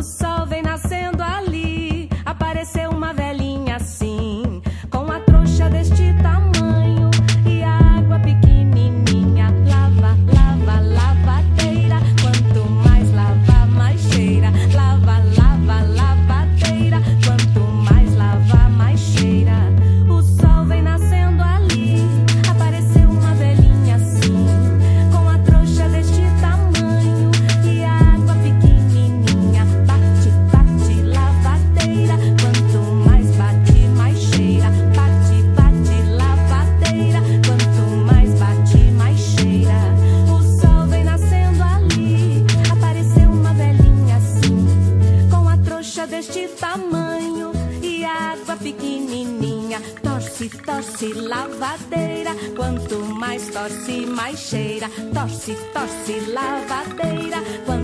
So. tamanho e água pequenininha. Torce, torce, lavadeira. Quanto mais torce, mais cheira. Torce, torce, lavadeira. Quanto